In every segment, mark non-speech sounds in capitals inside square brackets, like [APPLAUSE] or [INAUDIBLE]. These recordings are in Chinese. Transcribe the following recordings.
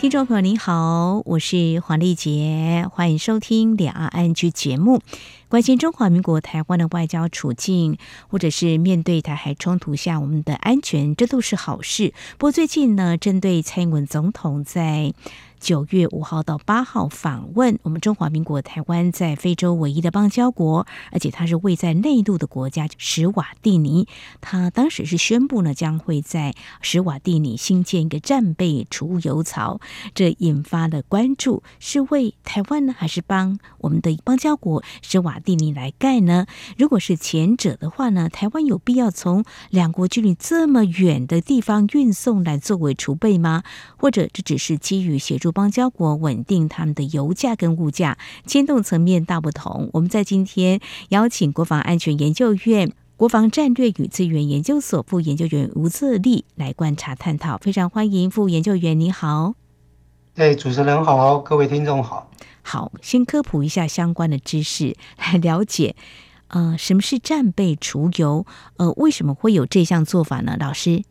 听众朋友您好，我是黄丽杰，欢迎收听《两岸安居》节目。关心中华民国台湾的外交处境，或者是面对台海冲突下我们的安全，这都是好事。不过最近呢，针对蔡英文总统在九月五号到八号访问我们中华民国台湾在非洲唯一的邦交国，而且它是位在内陆的国家史瓦蒂尼。他当时是宣布呢，将会在史瓦蒂尼新建一个战备储油槽，这引发了关注，是为台湾呢，还是帮我们的邦交国史瓦蒂尼来盖呢？如果是前者的话呢，台湾有必要从两国距离这么远的地方运送来作为储备吗？或者这只是基于协助？邦交国稳定他们的油价跟物价，牵动层面大不同。我们在今天邀请国防安全研究院国防战略与资源研究所副研究员吴自立来观察探讨，非常欢迎副研究员，你好。哎，主持人好，各位听众好。好，先科普一下相关的知识，来了解，呃，什么是战备储油？呃，为什么会有这项做法呢？老师？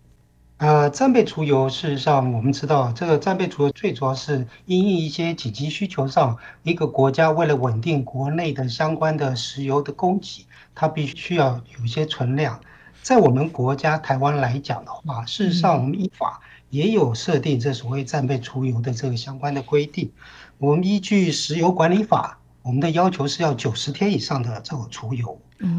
呃，战备储油，事实上我们知道，这个战备储油最主要是因应一些紧急需求上，一个国家为了稳定国内的相关的石油的供给，它必须要有一些存量。在我们国家台湾来讲的话，事实上我们依法也有设定这所谓战备储油的这个相关的规定。我们依据石油管理法，我们的要求是要九十天以上的这个除油。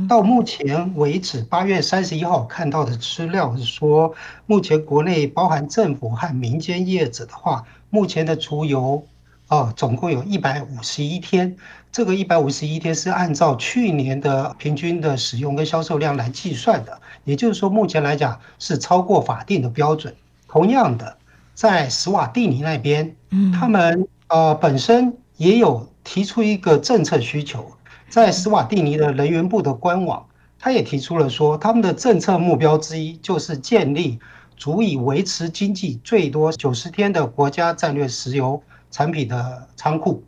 到目前为止，八月三十一号看到的资料是说，目前国内包含政府和民间业者的话，目前的除油哦，总共有一百五十一天。这个一百五十一天是按照去年的平均的使用跟销售量来计算的，也就是说，目前来讲是超过法定的标准。同样的，在史瓦蒂尼那边，他们呃本身也有提出一个政策需求。在斯瓦蒂尼的人员部的官网，他也提出了说，他们的政策目标之一就是建立足以维持经济最多九十天的国家战略石油产品的仓库。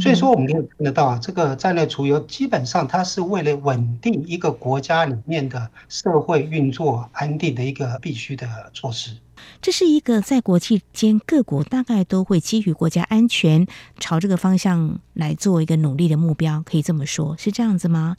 所以说，我们可以看得到啊，这个战略储油基本上它是为了稳定一个国家里面的社会运作安定的一个必须的措施。这是一个在国际间各国大概都会基于国家安全朝这个方向来做一个努力的目标，可以这么说，是这样子吗？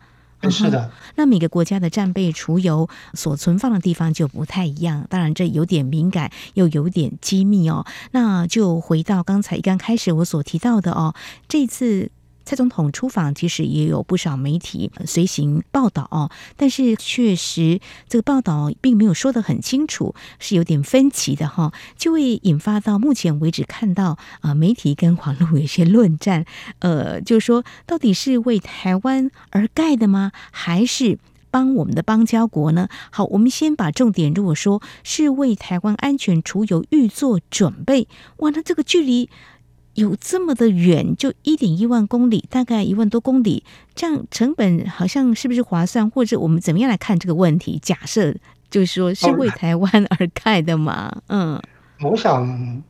是的。那每个国家的战备储油所存放的地方就不太一样，当然这有点敏感，又有点机密哦。那就回到刚才一刚开始我所提到的哦，这次。蔡总统出访，其实也有不少媒体随行报道哦，但是确实这个报道并没有说得很清楚，是有点分歧的哈，就会引发到目前为止看到啊媒体跟网络有些论战，呃，就是说到底是为台湾而盖的吗？还是帮我们的邦交国呢？好，我们先把重点，如果说是为台湾安全储油预做准备，哇，那这个距离。有这么的远，就一点一万公里，大概一万多公里，这样成本好像是不是划算？或者我们怎么样来看这个问题？假设就是说是为台湾而盖的嘛？嗯，我想，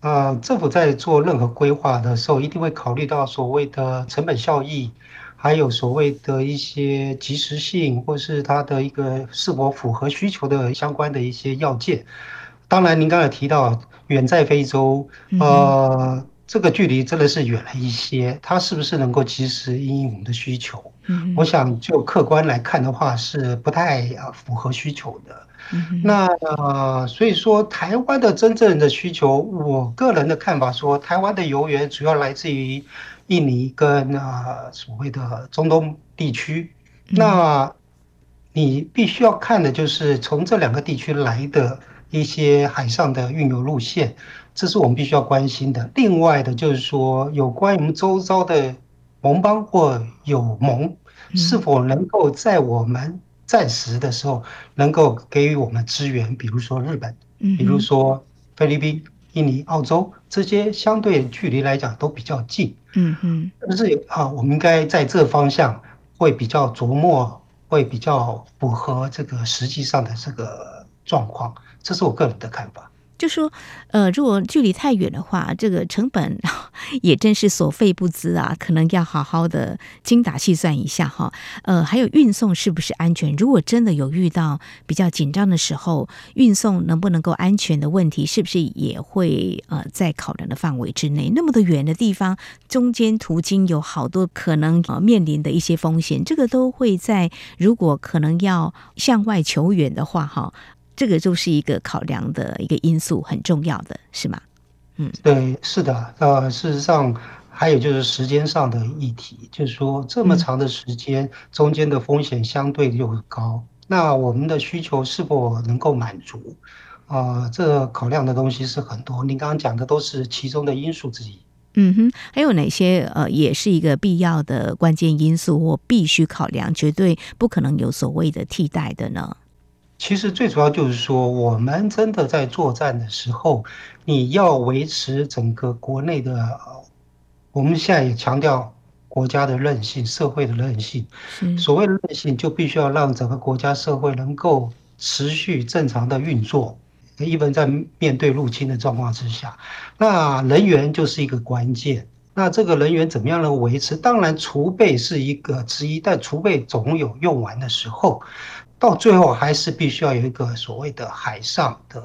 呃，政府在做任何规划的时候，一定会考虑到所谓的成本效益，还有所谓的一些及时性，或是它的一个是否符合需求的相关的一些要件。当然，您刚才提到远在非洲，呃。嗯这个距离真的是远了一些，它是不是能够及时应应我们的需求？嗯，我想就客观来看的话，是不太符合需求的。嗯，那呃，所以说台湾的真正的需求，我个人的看法说，台湾的油源主要来自于印尼跟呃所谓的中东地区。那你必须要看的就是从这两个地区来的一些海上的运油路线。这是我们必须要关心的。另外的，就是说，有关于我们周遭的盟邦或友盟，是否能够在我们暂时的时候能够给予我们支援，比如说日本，比如说菲律宾、印尼、澳洲这些相对距离来讲都比较近。嗯嗯，但是啊，我们应该在这方向会比较琢磨，会比较符合这个实际上的这个状况。这是我个人的看法。就说，呃，如果距离太远的话，这个成本 [LAUGHS] 也真是所费不貲啊，可能要好好的精打细算一下哈。呃，还有运送是不是安全？如果真的有遇到比较紧张的时候，运送能不能够安全的问题，是不是也会呃在考量的范围之内？那么的远的地方，中间途经有好多可能呃面临的一些风险，这个都会在如果可能要向外求援的话，哈。这个就是一个考量的一个因素，很重要的是吗？嗯，对，是的。呃，事实上还有就是时间上的议题，就是说这么长的时间，中间的风险相对就很高。那我们的需求是否能够满足？啊、呃，这个考量的东西是很多。您刚刚讲的都是其中的因素之一。嗯哼，还有哪些呃，也是一个必要的关键因素或必须考量，绝对不可能有所谓的替代的呢？其实最主要就是说，我们真的在作战的时候，你要维持整个国内的，我们现在也强调国家的韧性、社会的韧性。所谓的韧性，就必须要让整个国家社会能够持续正常的运作，一般在面对入侵的状况之下，那人员就是一个关键。那这个人员怎么样能维持？当然，储备是一个之一，但储备总有用完的时候。到最后还是必须要有一个所谓的海上的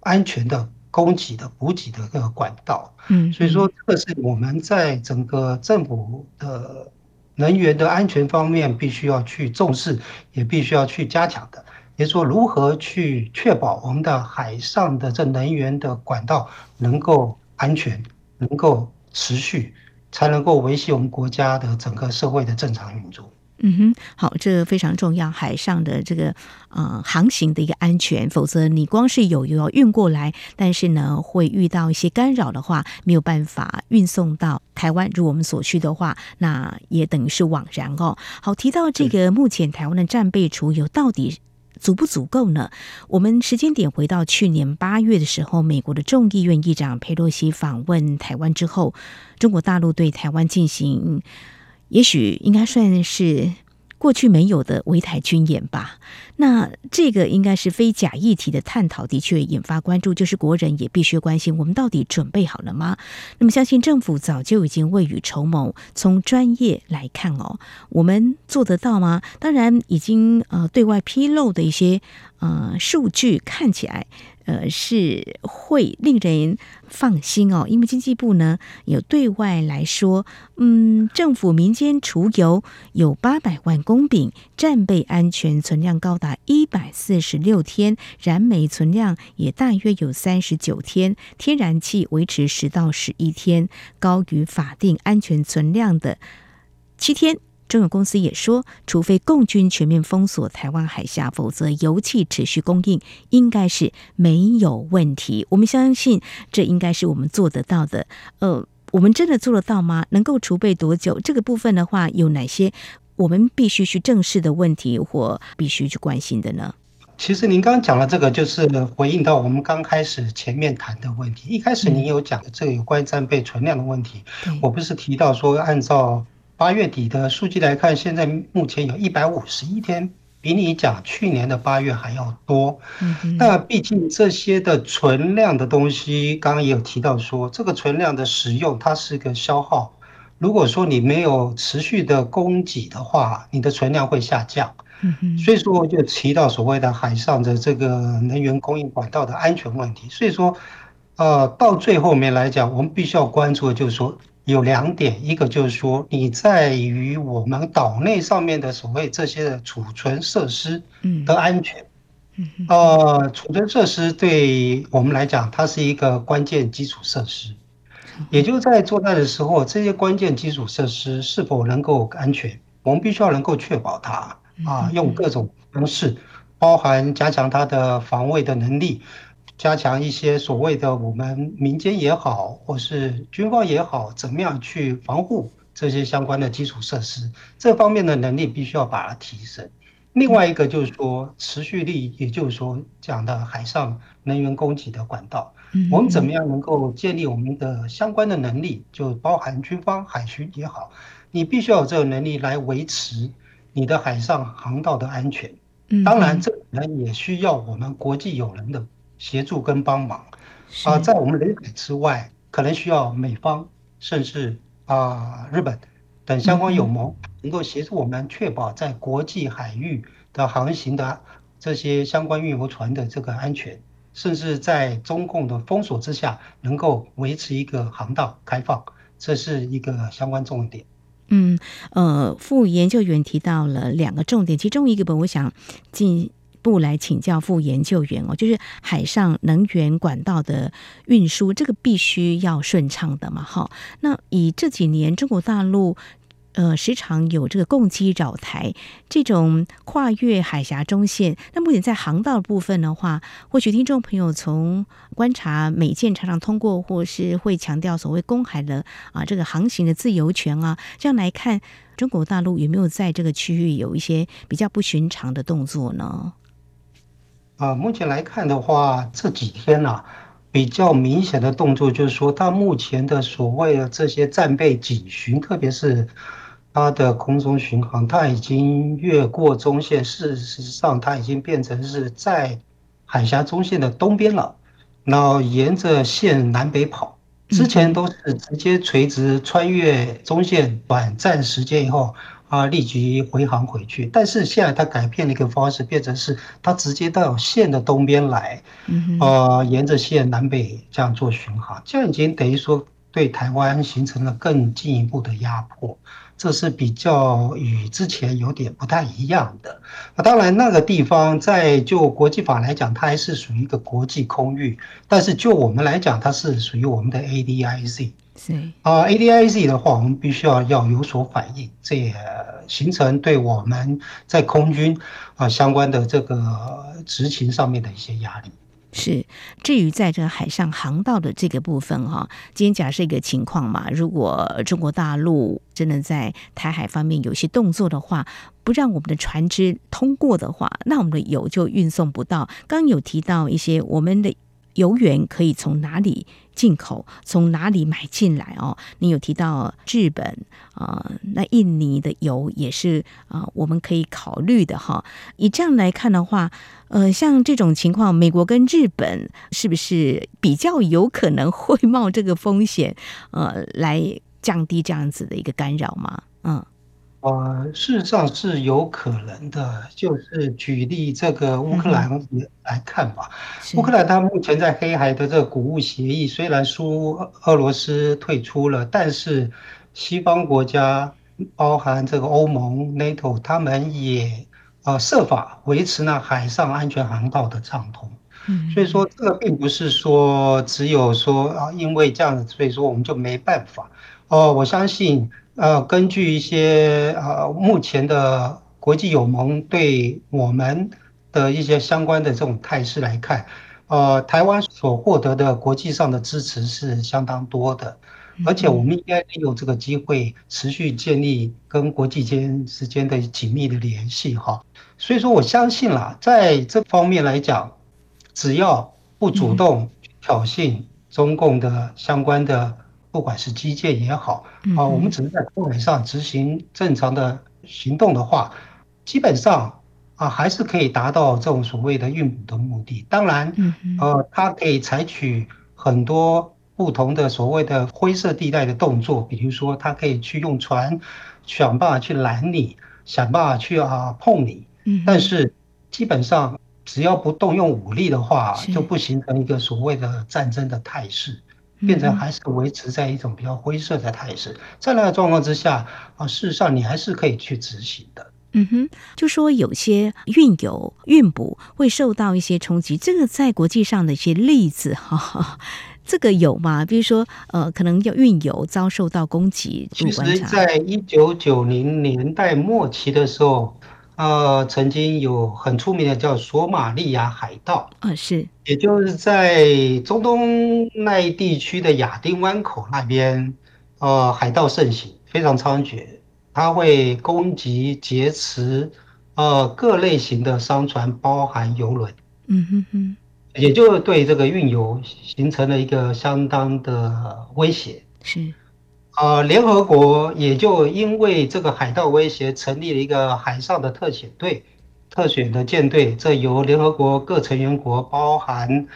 安全的供给的补给的这个管道，嗯，所以说这个是我们在整个政府的能源的安全方面必须要去重视，也必须要去加强的。也就是说，如何去确保我们的海上的这能源的管道能够安全，能够持续，才能够维系我们国家的整个社会的正常运作。嗯哼，好，这个非常重要，海上的这个呃航行的一个安全，否则你光是有油要运过来，但是呢会遇到一些干扰的话，没有办法运送到台湾如我们所需的话，那也等于是枉然哦。好，提到这个目前台湾的战备储油到底足不足够呢？我们时间点回到去年八月的时候，美国的众议院议长佩洛西访问台湾之后，中国大陆对台湾进行。也许应该算是过去没有的围台军演吧。那这个应该是非假议题的探讨，的确引发关注。就是国人也必须关心，我们到底准备好了吗？那么，相信政府早就已经未雨绸缪。从专业来看哦，我们做得到吗？当然，已经呃对外披露的一些呃数据看起来。呃，是会令人放心哦，因为经济部呢有对外来说，嗯，政府民间储油有八百万公吨，战备安全存量高达一百四十六天，燃煤存量也大约有三十九天，天然气维持十到十一天，高于法定安全存量的七天。中油公司也说，除非共军全面封锁台湾海峡，否则油气持续供应应该是没有问题。我们相信这应该是我们做得到的。呃，我们真的做得到吗？能够储备多久？这个部分的话，有哪些我们必须去正视的问题或必须去关心的呢？其实您刚刚讲的这个，就是回应到我们刚开始前面谈的问题。一开始您有讲的这个有关于战备存量的问题，嗯、我不是提到说按照。八月底的数据来看，现在目前有一百五十一天，比你讲去年的八月还要多。嗯那毕竟这些的存量的东西，刚刚也有提到说，这个存量的使用它是个消耗。如果说你没有持续的供给的话，你的存量会下降。所以说我就提到所谓的海上的这个能源供应管道的安全问题。所以说，呃，到最后面来讲，我们必须要关注的就是说。有两点，一个就是说，你在于我们岛内上面的所谓这些的储存设施的安全，呃，储存设施对我们来讲，它是一个关键基础设施，也就在作战的时候，这些关键基础设施是否能够安全，我们必须要能够确保它啊，用各种方式，包含加强它的防卫的能力。加强一些所谓的我们民间也好，或是军方也好，怎么样去防护这些相关的基础设施？这方面的能力必须要把它提升。另外一个就是说持续力，也就是说讲的海上能源供给的管道，我们怎么样能够建立我们的相关的能力？就包含军方、海巡也好，你必须要有这个能力来维持你的海上航道的安全。当然，这可能也需要我们国际友人的。协助跟帮忙。啊、呃，在我们领海之外，可能需要美方甚至啊、呃、日本等相关友盟能够协助我们，确保在国际海域的航行的这些相关运油船的这个安全，甚至在中共的封锁之下，能够维持一个航道开放，这是一个相关重点。嗯，呃，副研究员提到了两个重点，其中一个本我想进来请教副研究员哦，就是海上能源管道的运输，这个必须要顺畅的嘛，哈。那以这几年中国大陆。呃，时常有这个共机扰台这种跨越海峡中线。那目前在航道部分的话，或许听众朋友从观察美舰常常通过，或是会强调所谓公海的啊这个航行的自由权啊，这样来看，中国大陆有没有在这个区域有一些比较不寻常的动作呢？啊，目前来看的话，这几天啊，比较明显的动作就是说，它目前的所谓的这些战备警巡，特别是。它的空中巡航，它已经越过中线。事实上，它已经变成是在海峡中线的东边了。然后沿着线南北跑，之前都是直接垂直穿越中线，短暂时间以后啊，立即回航回去。但是现在它改变了一个方式，变成是它直接到线的东边来，呃，沿着线南北这样做巡航，这样已经等于说对台湾形成了更进一步的压迫。这是比较与之前有点不太一样的。那当然，那个地方在就国际法来讲，它还是属于一个国际空域。但是就我们来讲，它是属于我们的 ADIZ。是啊，ADIZ 的话，我们必须要要有所反应，这也形成对我们在空军啊相关的这个执勤上面的一些压力。是，至于在这个海上航道的这个部分哈，今天假设一个情况嘛，如果中国大陆真的在台海方面有些动作的话，不让我们的船只通过的话，那我们的油就运送不到。刚刚有提到一些我们的。油源可以从哪里进口？从哪里买进来？哦，你有提到日本啊、那印尼的油也是啊、我们可以考虑的哈。以这样来看的话，呃，像这种情况，美国跟日本是不是比较有可能会冒这个风险？呃，来降低这样子的一个干扰吗？嗯。呃，事实上是有可能的。就是举例这个乌克兰来看吧，乌克兰它目前在黑海的这个谷物协议，虽然说俄罗斯退出了，但是西方国家，包含这个欧盟、NATO，他们也呃设法维持那海上安全航道的畅通。所以说这个并不是说只有说啊，因为这样子，所以说我们就没办法。哦，我相信。呃，根据一些呃目前的国际友盟对我们的一些相关的这种态势来看，呃，台湾所获得的国际上的支持是相当多的，而且我们应该利用这个机会持续建立跟国际间之间的紧密的联系哈。所以说，我相信啦，在这方面来讲，只要不主动挑衅中共的相关的。不管是基建也好，啊，我们只能在空海上执行正常的行动的话，基本上啊，还是可以达到这种所谓的运补的目的。当然，呃，它可以采取很多不同的所谓的灰色地带的动作，比如说，它可以去用船想办法去拦你，想办法去啊碰你。但是基本上只要不动用武力的话，就不形成一个所谓的战争的态势。变成还是维持在一种比较灰色的态势，在那个状况之下啊，事实上你还是可以去执行的。嗯哼，就说有些运油运补会受到一些冲击，这个在国际上的一些例子 [LAUGHS] 哈，这个有吗？比如说呃，可能要运油遭受到攻击。其实，在一九九零年代末期的时候。呃，曾经有很出名的叫索马利亚海盗，啊是，也就是在中东那一地区的亚丁湾口那边，呃，海盗盛行，非常猖獗，他会攻击劫持，呃，各类型的商船，包含游轮，嗯哼哼，也就对这个运油形成了一个相当的威胁，是。呃，联合国也就因为这个海盗威胁，成立了一个海上的特遣队，特选的舰队，这由联合国各成员国，包含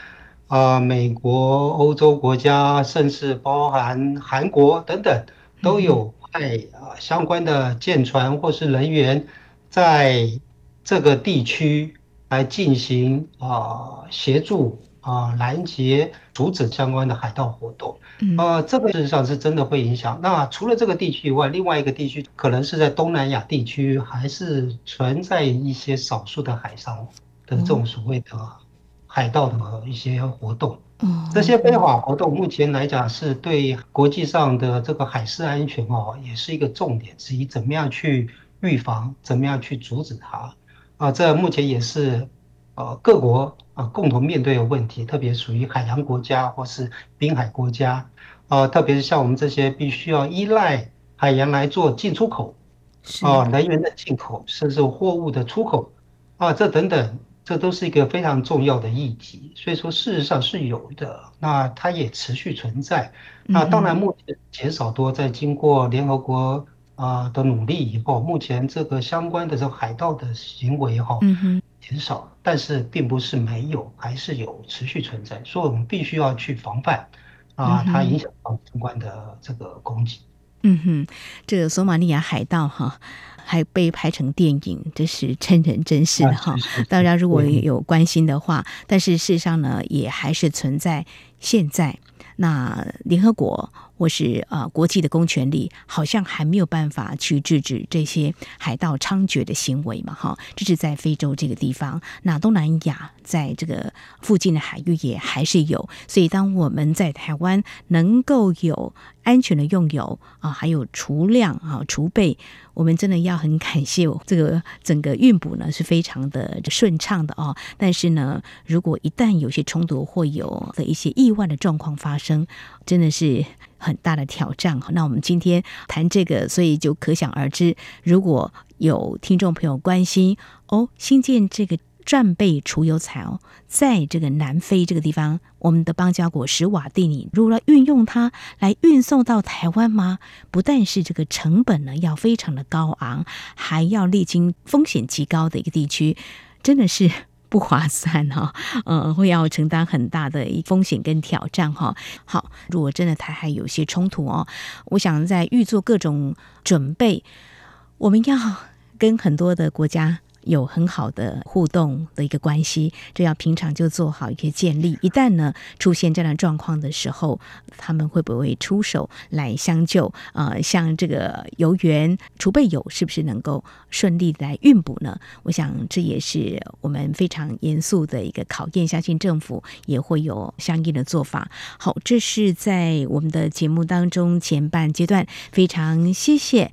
啊、呃、美国、欧洲国家，甚至包含韩国等等，都有派啊相关的舰船或是人员在这个地区来进行啊协助啊拦截、阻止相关的海盗活动。呃，这个事实上是真的会影响。那除了这个地区以外，另外一个地区可能是在东南亚地区，还是存在一些少数的海上的这种所谓的海盗的一些活动。嗯，这些非法活动目前来讲是对国际上的这个海事安全哦，也是一个重点之一。怎么样去预防？怎么样去阻止它？啊，这目前也是呃各国啊共同面对的问题，特别属于海洋国家或是滨海国家。啊，特别是像我们这些必须要依赖海洋来做进出口，啊，能源的进口，甚至货物的出口，啊，这等等，这都是一个非常重要的议题。所以说，事实上是有的，那它也持续存在。那当然，目前减少多，在经过联合国啊的努力以后，目前这个相关的这个海盗的行为哈，减少，但是并不是没有，还是有持续存在。所以我们必须要去防范。啊，它影响到相关的这个攻击。嗯哼，这个索马利亚海盗哈，还被拍成电影，这是真人真事的哈。大家如果有关心的话，但是事实上呢，也还是存在现在。那联合国或是呃国际的公权力，好像还没有办法去制止这些海盗猖獗的行为嘛？哈，这是在非洲这个地方。那东南亚在这个附近的海域也还是有。所以当我们在台湾能够有安全的用油啊，还有储量啊储备，我们真的要很感谢这个整个运补呢是非常的顺畅的哦。但是呢，如果一旦有些冲突或有的一些意外的状况发生，真的是很大的挑战。那我们今天谈这个，所以就可想而知，如果有听众朋友关心哦，新建这个。战备储油槽在这个南非这个地方，我们的邦交国史瓦蒂尼，如果运用它来运送到台湾吗？不但是这个成本呢要非常的高昂，还要历经风险极高的一个地区，真的是不划算哈。嗯，[LAUGHS] 会要承担很大的一风险跟挑战哈。好，如果真的台海有些冲突哦，我想在预做各种准备，我们要跟很多的国家。有很好的互动的一个关系，这要平常就做好一些建立。一旦呢出现这样的状况的时候，他们会不会出手来相救？呃，像这个油源储备油是不是能够顺利来运补呢？我想这也是我们非常严肃的一个考验，相信政府也会有相应的做法。好，这是在我们的节目当中前半阶段，非常谢谢。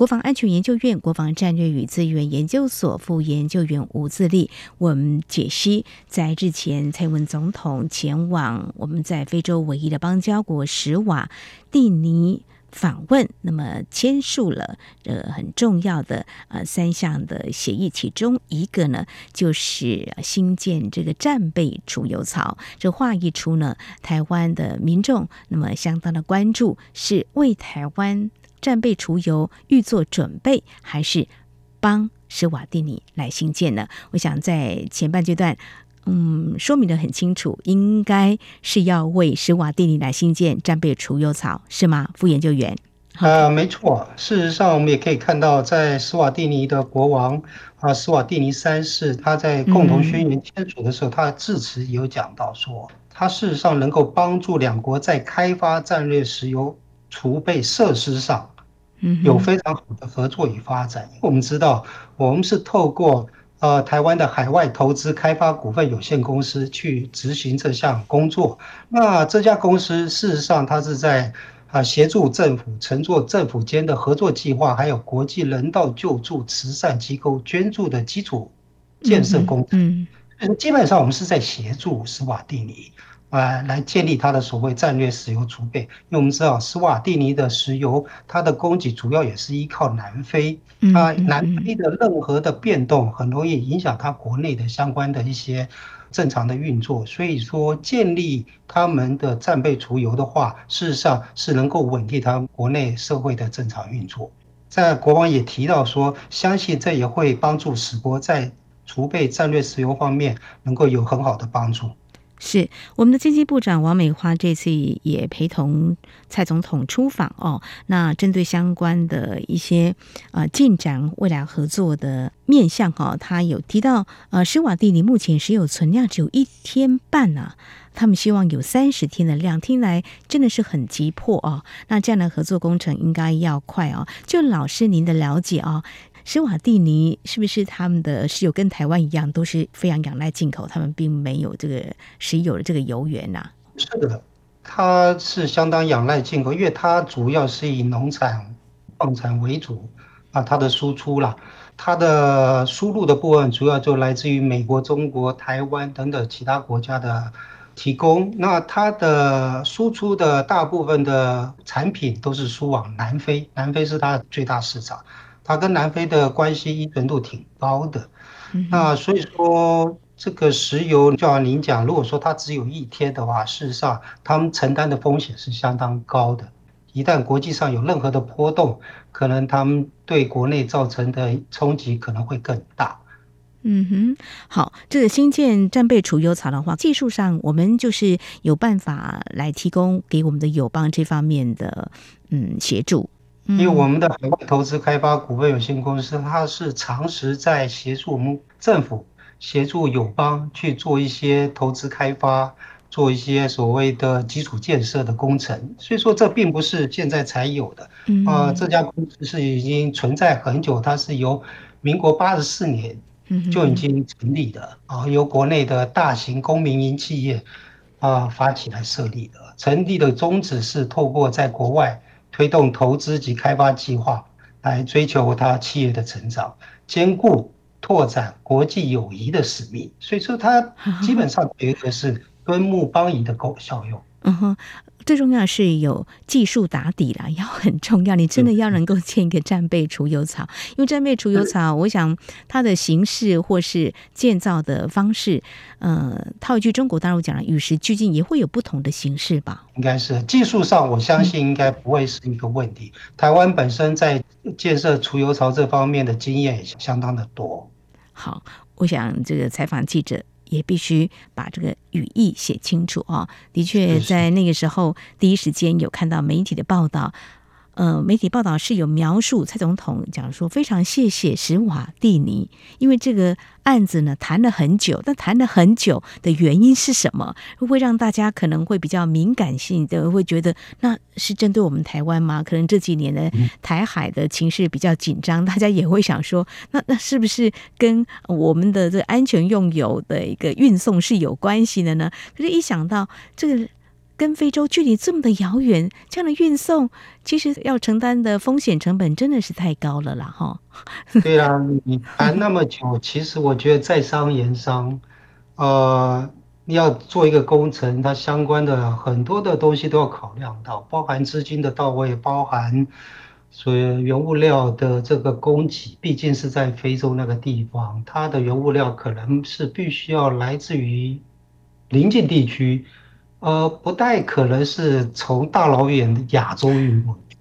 国防安全研究院国防战略与资源研究所副研究员吴自立，我们解析在日前蔡文总统前往我们在非洲唯一的邦交国史瓦蒂尼访问，那么签署了呃很重要的呃三项的协议，其中一个呢就是新建这个战备储油槽。这话一出呢，台湾的民众那么相当的关注，是为台湾。战备储油预做准备，还是帮史瓦蒂尼来兴建呢？我想在前半阶段，嗯，说明得很清楚，应该是要为史瓦蒂尼来兴建战备储油槽，是吗？副研究员，呃，没错。事实上，我们也可以看到，在史瓦蒂尼的国王啊，史瓦蒂尼三世，他在共同宣言签署的时候，他的致辞有讲到说，他事实上能够帮助两国在开发战略石油。储备设施上，有非常好的合作与发展。因为我们知道，我们是透过呃台湾的海外投资开发股份有限公司去执行这项工作。那这家公司事实上，它是在啊协助政府乘坐政府间的合作计划，还有国际人道救助慈善机构捐助的基础建设工程。嗯，基本上我们是在协助斯瓦蒂尼。呃，来建立它的所谓战略石油储备，因为我们知道斯瓦蒂尼的石油，它的供给主要也是依靠南非，啊，南非的任何的变动很容易影响它国内的相关的一些正常的运作，所以说建立他们的战备储油的话，事实上是能够稳定他们国内社会的正常运作。在国王也提到说，相信这也会帮助史国在储备战略石油方面能够有很好的帮助。是我们的经济部长王美花这次也陪同蔡总统出访哦。那针对相关的一些呃进展、未来合作的面向哈、哦，他有提到呃，施瓦蒂尼目前石油存量只有一天半呢、啊，他们希望有三十天的量，听来真的是很急迫哦。那这样的合作工程应该要快哦。就老师您的了解啊、哦。施瓦蒂尼是不是他们的石油跟台湾一样，都是非常仰赖进口？他们并没有这个石油的这个油源呐、是的，它是相当仰赖进口，因为它主要是以农产、矿产为主啊，它的输出啦，它的输入的部分主要就来自于美国、中国、台湾等等其他国家的提供。那它的输出的大部分的产品都是输往南非，南非是它的最大市场。它跟南非的关系依存度挺高的，那所以说这个石油，就像您讲，如果说它只有一天的话，事实上他们承担的风险是相当高的。一旦国际上有任何的波动，可能他们对国内造成的冲击可能会更大。嗯哼，好，这个新建战备储油槽的话，技术上我们就是有办法来提供给我们的友邦这方面的嗯协助。因为我们的海外投资开发股份有限公司，它是长时在协助我们政府、协助友邦去做一些投资开发，做一些所谓的基础建设的工程。所以说，这并不是现在才有的。啊，这家公司是已经存在很久，它是由民国八十四年就已经成立的啊，由国内的大型公民营企业啊发起来设立的。成立的宗旨是透过在国外。推动投资及开发计划，来追求他企业的成长，兼顾拓展国际友谊的使命。所以说，他基本上觉得是敦睦邦谊的功效用。嗯哼。最重要是有技术打底啦，[LAUGHS] 要很重要。你真的要能够建一个战备除油槽，因为战备除油槽，我想它的形式或是建造的方式，呃，套一句中国大陆讲的，与时俱进，也会有不同的形式吧？应该是技术上，我相信应该不会是一个问题。嗯、台湾本身在建设除油槽这方面的经验也相当的多。好，我想这个采访记者。也必须把这个语义写清楚啊！的确，在那个时候，第一时间有看到媒体的报道。呃，媒体报道是有描述蔡总统讲说，非常谢谢史瓦蒂尼，因为这个案子呢谈了很久，但谈了很久的原因是什么？会让大家可能会比较敏感性的会觉得，那是针对我们台湾吗？可能这几年的台海的情势比较紧张，大家也会想说，那那是不是跟我们的这安全用油的一个运送是有关系的呢？可是，一想到这个。跟非洲距离这么的遥远，这样的运送其实要承担的风险成本真的是太高了啦！哈，对啊，你谈那么久，其实我觉得在商言商，呃，你要做一个工程，它相关的很多的东西都要考量到，包含资金的到位，包含所有原物料的这个供给，毕竟是在非洲那个地方，它的原物料可能是必须要来自于邻近地区。呃，不太可能是从大老远的亚洲运过去，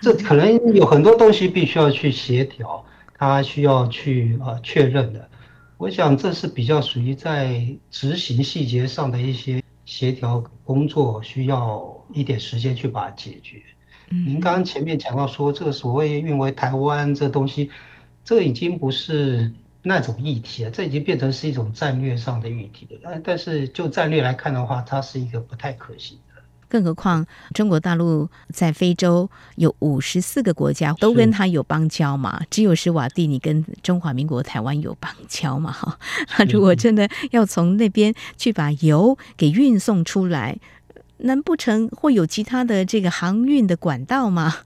这可能有很多东西必须要去协调，它需要去呃确认的。我想这是比较属于在执行细节上的一些协调工作，需要一点时间去把它解决。您刚刚前面讲到说，这个所谓运回台湾这东西，这已经不是。那种议题啊，这已经变成是一种战略上的议题了。但但是就战略来看的话，它是一个不太可行的。更何况中国大陆在非洲有五十四个国家都跟他有邦交嘛，只有史瓦蒂尼跟中华民国台湾有邦交嘛。哈，那如果真的要从那边去把油给运送出来，难不成会有其他的这个航运的管道吗？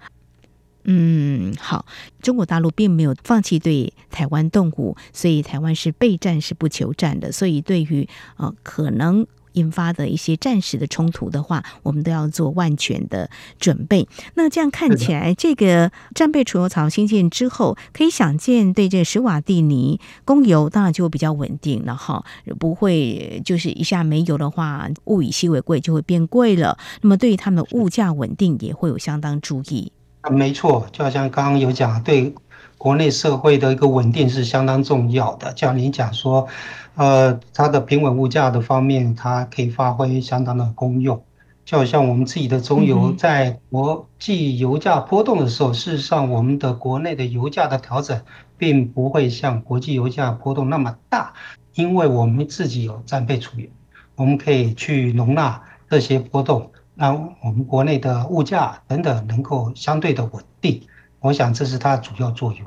嗯，好，中国大陆并没有放弃对台湾动武，所以台湾是备战是不求战的。所以对于呃可能引发的一些战时的冲突的话，我们都要做万全的准备。那这样看起来，这个战备储油槽兴建之后，可以想见对这个史瓦蒂尼供油当然就比较稳定了哈，不会就是一下没油的话，物以稀为贵就会变贵了。那么对于他们的物价稳定也会有相当注意。没错，就好像刚刚有讲，对国内社会的一个稳定是相当重要的。像您讲说，呃，它的平稳物价的方面，它可以发挥相当的功用。就好像我们自己的中油在国际油价波动的时候，嗯、事实上我们的国内的油价的调整并不会像国际油价波动那么大，因为我们自己有战备储油，我们可以去容纳这些波动，让我们国内的物价等等能够相对的稳定。我想这是它主要作用。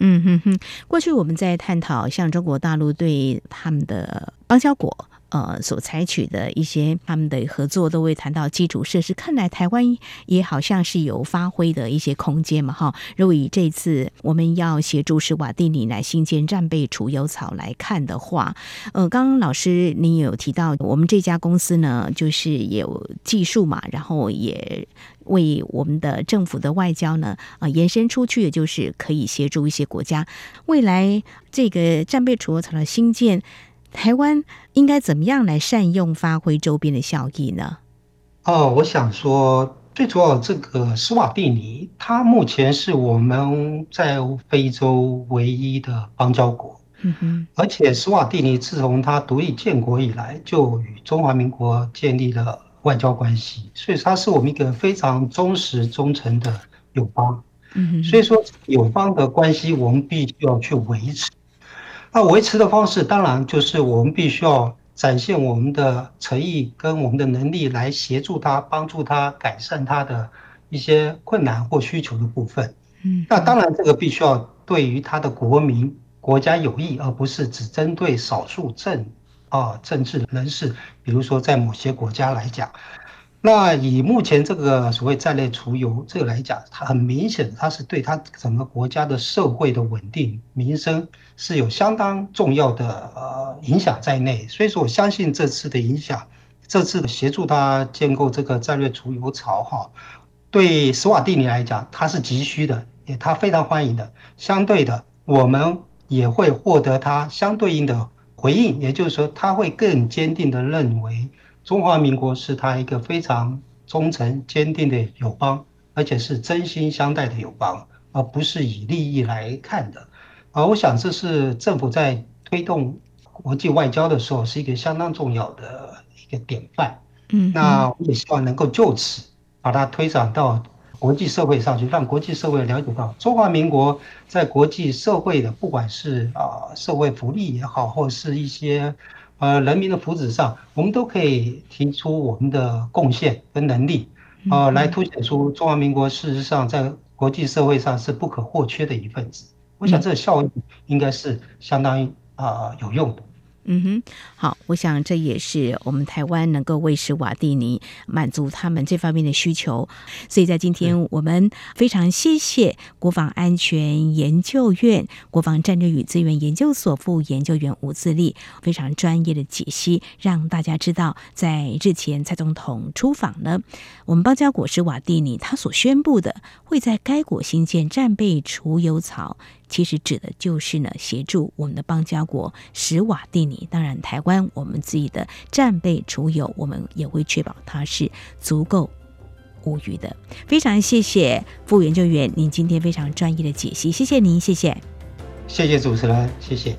嗯哼哼，过去我们在探讨像中国大陆对他们的邦交国。呃，所采取的一些他们的合作，都会谈到基础设施。看来台湾也好像是有发挥的一些空间嘛，哈。如果以这次我们要协助施瓦蒂尼来兴建战备储油槽来看的话，呃，刚刚老师您有提到，我们这家公司呢，就是有技术嘛，然后也为我们的政府的外交呢，呃，延伸出去，就是可以协助一些国家未来这个战备储油槽的兴建。台湾应该怎么样来善用发挥周边的效益呢？哦，我想说，最主要这个斯瓦蒂尼，它目前是我们在非洲唯一的邦交国。嗯哼。而且斯瓦蒂尼自从它独立建国以来，就与中华民国建立了外交关系，所以它是我们一个非常忠实忠诚的友邦。嗯哼。所以说，友邦的关系我们必须要去维持。那维持的方式，当然就是我们必须要展现我们的诚意跟我们的能力，来协助他、帮助他改善他的一些困难或需求的部分。嗯，那当然这个必须要对于他的国民、国家有益，而不是只针对少数政啊政治人士，比如说在某些国家来讲。那以目前这个所谓战略储油这个来讲，它很明显，它是对它整个国家的社会的稳定、民生是有相当重要的呃影响在内。所以说，我相信这次的影响，这次的协助他建构这个战略储油槽哈，对斯瓦蒂尼来讲，他是急需的，也他非常欢迎的。相对的，我们也会获得他相对应的回应，也就是说，他会更坚定的认为。中华民国是他一个非常忠诚、坚定的友邦，而且是真心相待的友邦，而不是以利益来看的。啊，我想这是政府在推动国际外交的时候是一个相当重要的一个典范。嗯，那我也希望能够就此把它推展到国际社会上去，让国际社会了解到中华民国在国际社会的，不管是啊社会福利也好，或是一些。呃，人民的福祉上，我们都可以提出我们的贡献跟能力，呃，来凸显出中华民国事实上在国际社会上是不可或缺的一份子。我想这个效应应该是相当于啊、呃、有用的。嗯哼，好，我想这也是我们台湾能够为施瓦蒂尼满足他们这方面的需求。所以在今天，我们非常谢谢国防安全研究院国防战略与资源研究所副研究员吴自立非常专业的解析，让大家知道，在日前蔡总统出访呢，我们邦交国史瓦蒂尼他所宣布的会在该国新建战备储油槽。其实指的就是呢，协助我们的邦交国史瓦蒂尼。当然，台湾我们自己的战备储油，我们也会确保它是足够无虞的。非常谢谢副研究员，您今天非常专业的解析，谢谢您，谢谢，谢谢主持人，谢谢。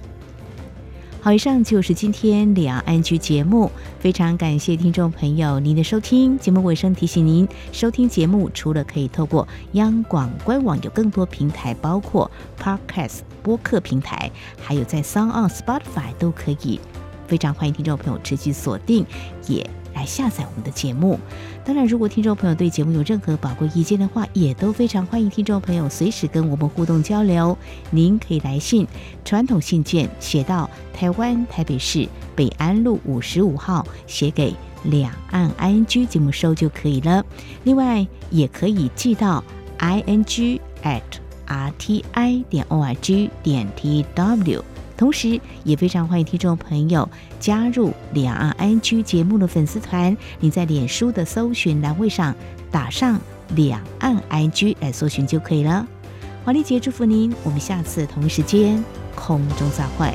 好，以上就是今天两岸 ING 节目，非常感谢听众朋友您的收听。节目尾声提醒您，收听节目除了可以透过央广官网，有更多平台，包括 Podcast 播客平台，还有在 Sound On Spotify 都可以。非常欢迎听众朋友持续锁定，也来下载我们的节目。当然，如果听众朋友对节目有任何宝贵意见的话，也都非常欢迎听众朋友随时跟我们互动交流。您可以来信，传统信件写到台湾台北市北安路五十五号，写给两岸 ING 节目收就可以了。另外，也可以寄到 ing at rti 点 org 点 tw。同时，也非常欢迎听众朋友加入两岸 ING 节目的粉丝团。你在脸书的搜寻栏位上打上“两岸 ING” 来搜寻就可以了。华丽姐祝福您，我们下次同一时间空中再会。